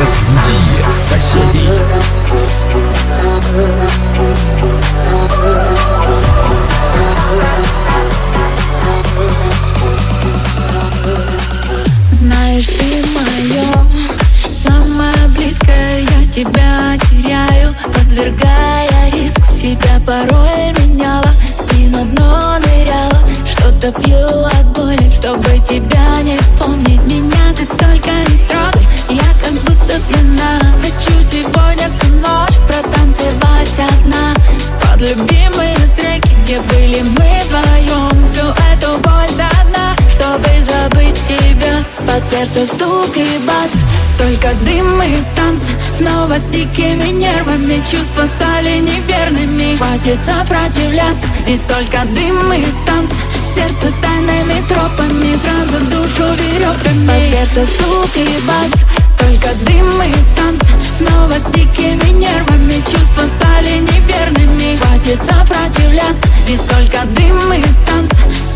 разбуди соседей. сердце стук и бас. Только дым и танц Снова с дикими нервами. Чувства стали неверными. Хватит сопротивляться. Здесь только дым и танц. Сердце тайными тропами Сразу душу веревками Под сердце стук и бас. Только дым и танц. Снова с дикими нервами. Чувства стали неверными. Хватит сопротивляться. Здесь только дым и танц.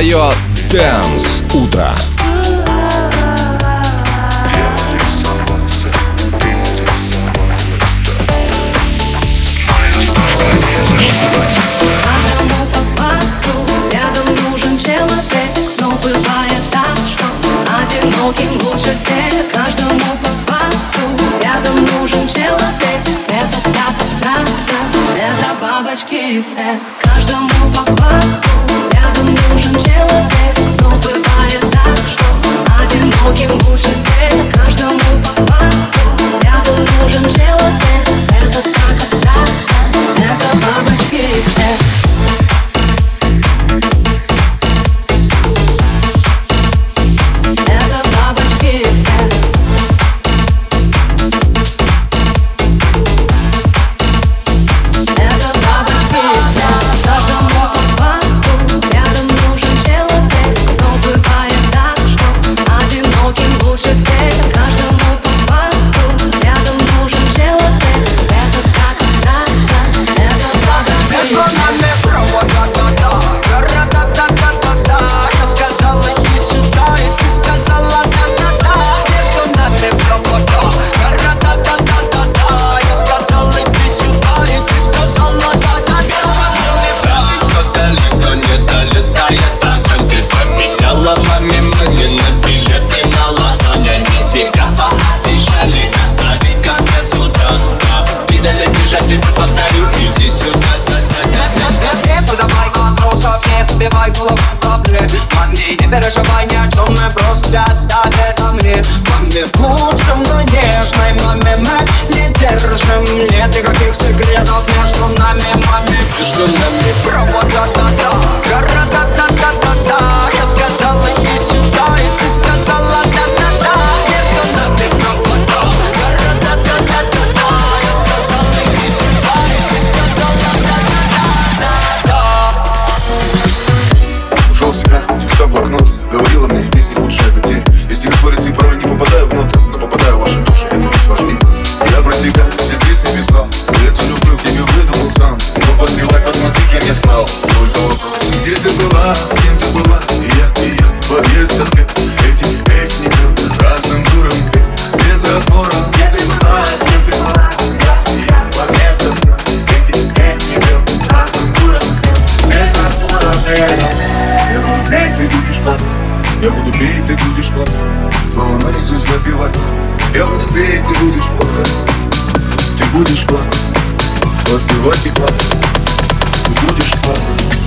твое Дэнс Утро. Ты будешь плакать, отбивать и плакать. Ты будешь плакать.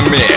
Mega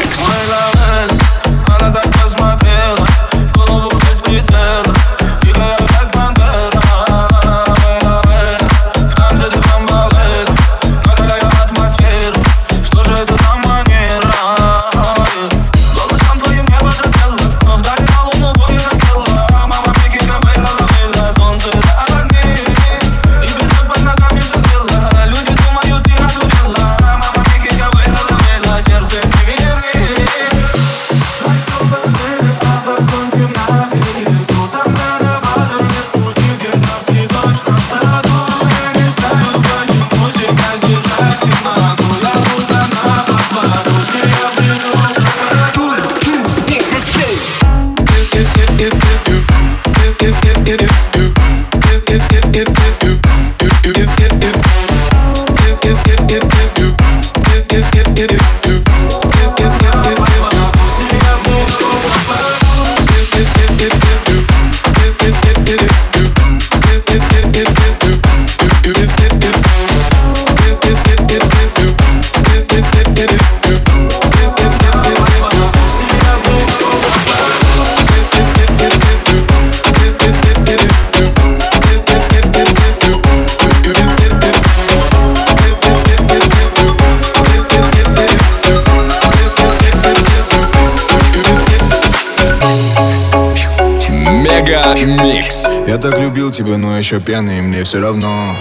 Микс. Я так любил тебя, но еще пьяный, мне все равно.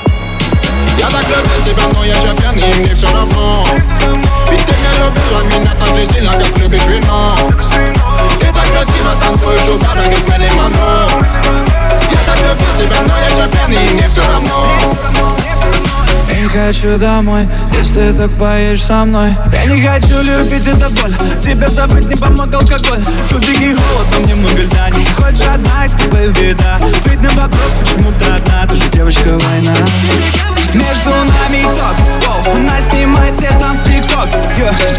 Я так любил тебя, но я еще пьяный, мне все равно. Ведь ты не любила, меня так же сильно, как любишь вино. Ты так красиво танцуешь у бара, как Мерлин Монро хочу домой, если ты так поешь со мной. Я не хочу любить, это боль. Тебя забыть не помог алкоголь. Тут беги холодно, мне много льда. Не хочешь одна, с тобой беда. Ведь на вопрос, почему ты одна? Ты же девочка война. Между нами ток, воу, Она снимает тебе там стикок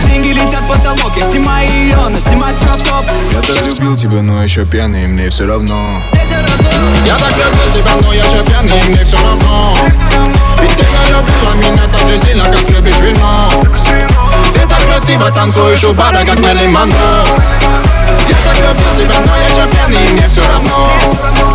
Деньги летят в потолок. Я снимаю ее, она снимает кроп Я так любил тебя, но еще пьяный, и мне все равно Я так люблю тебя, но я же пьяный, и мне все равно Ведь ты не любила меня так же сильно, как любишь вино Ты так красиво танцуешь у бара, как Мэрилин Монро Я так люблю тебя, но я же пьяный, и мне все равно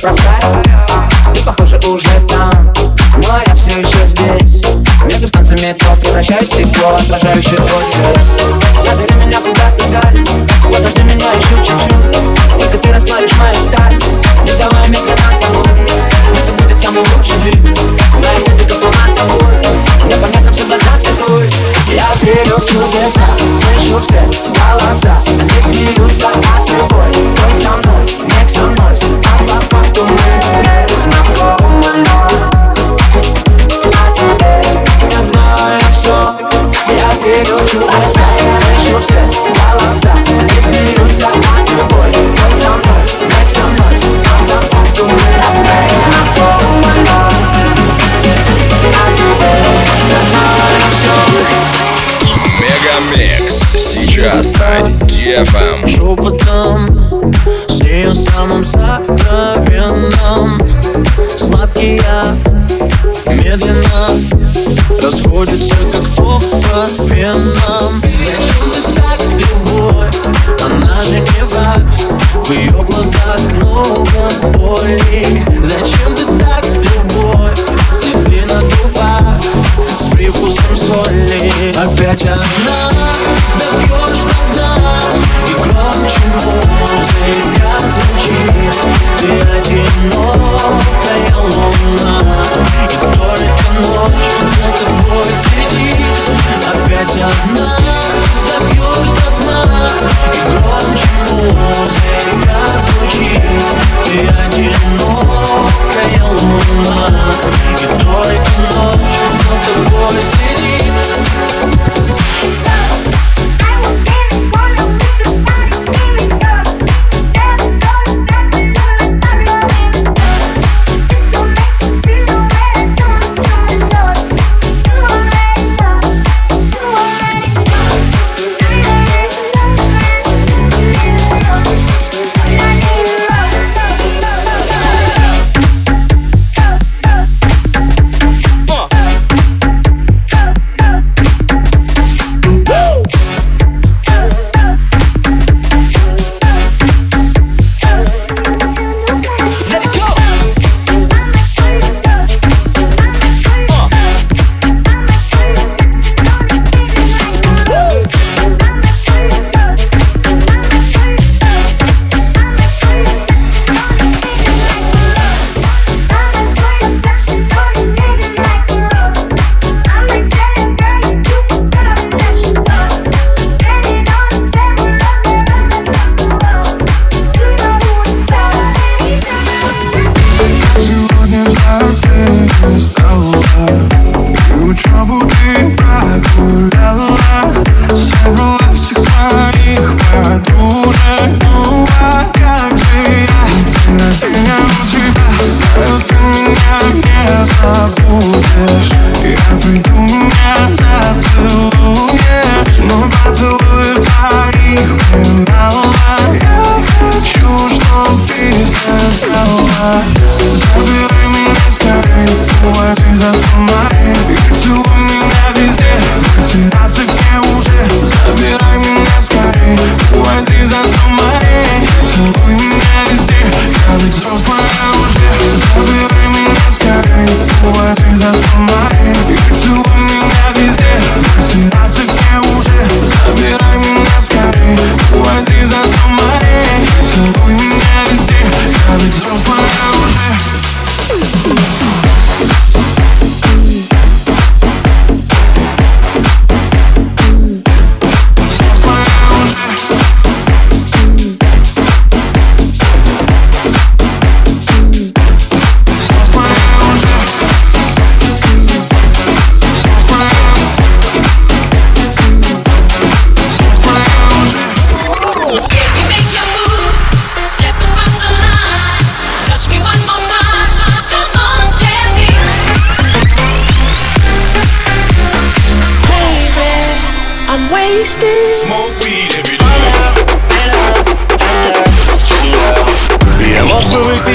простая. Ты, похоже, уже там Но я все еще здесь. Между станциями метро превращаюсь в стекло Отражающее осень сходится, как по венам Зачем ты так, любовь? Она же не враг В ее глазах много боли Зачем ты так, любовь? Следы на губах С привкусом соли Опять она Добьешь до дна Громче музыка звучит Ты одинокая луна И только ночь за тобой следит Опять одна добьешь до дна громче музыка звучит Ты одинокая Mahmoud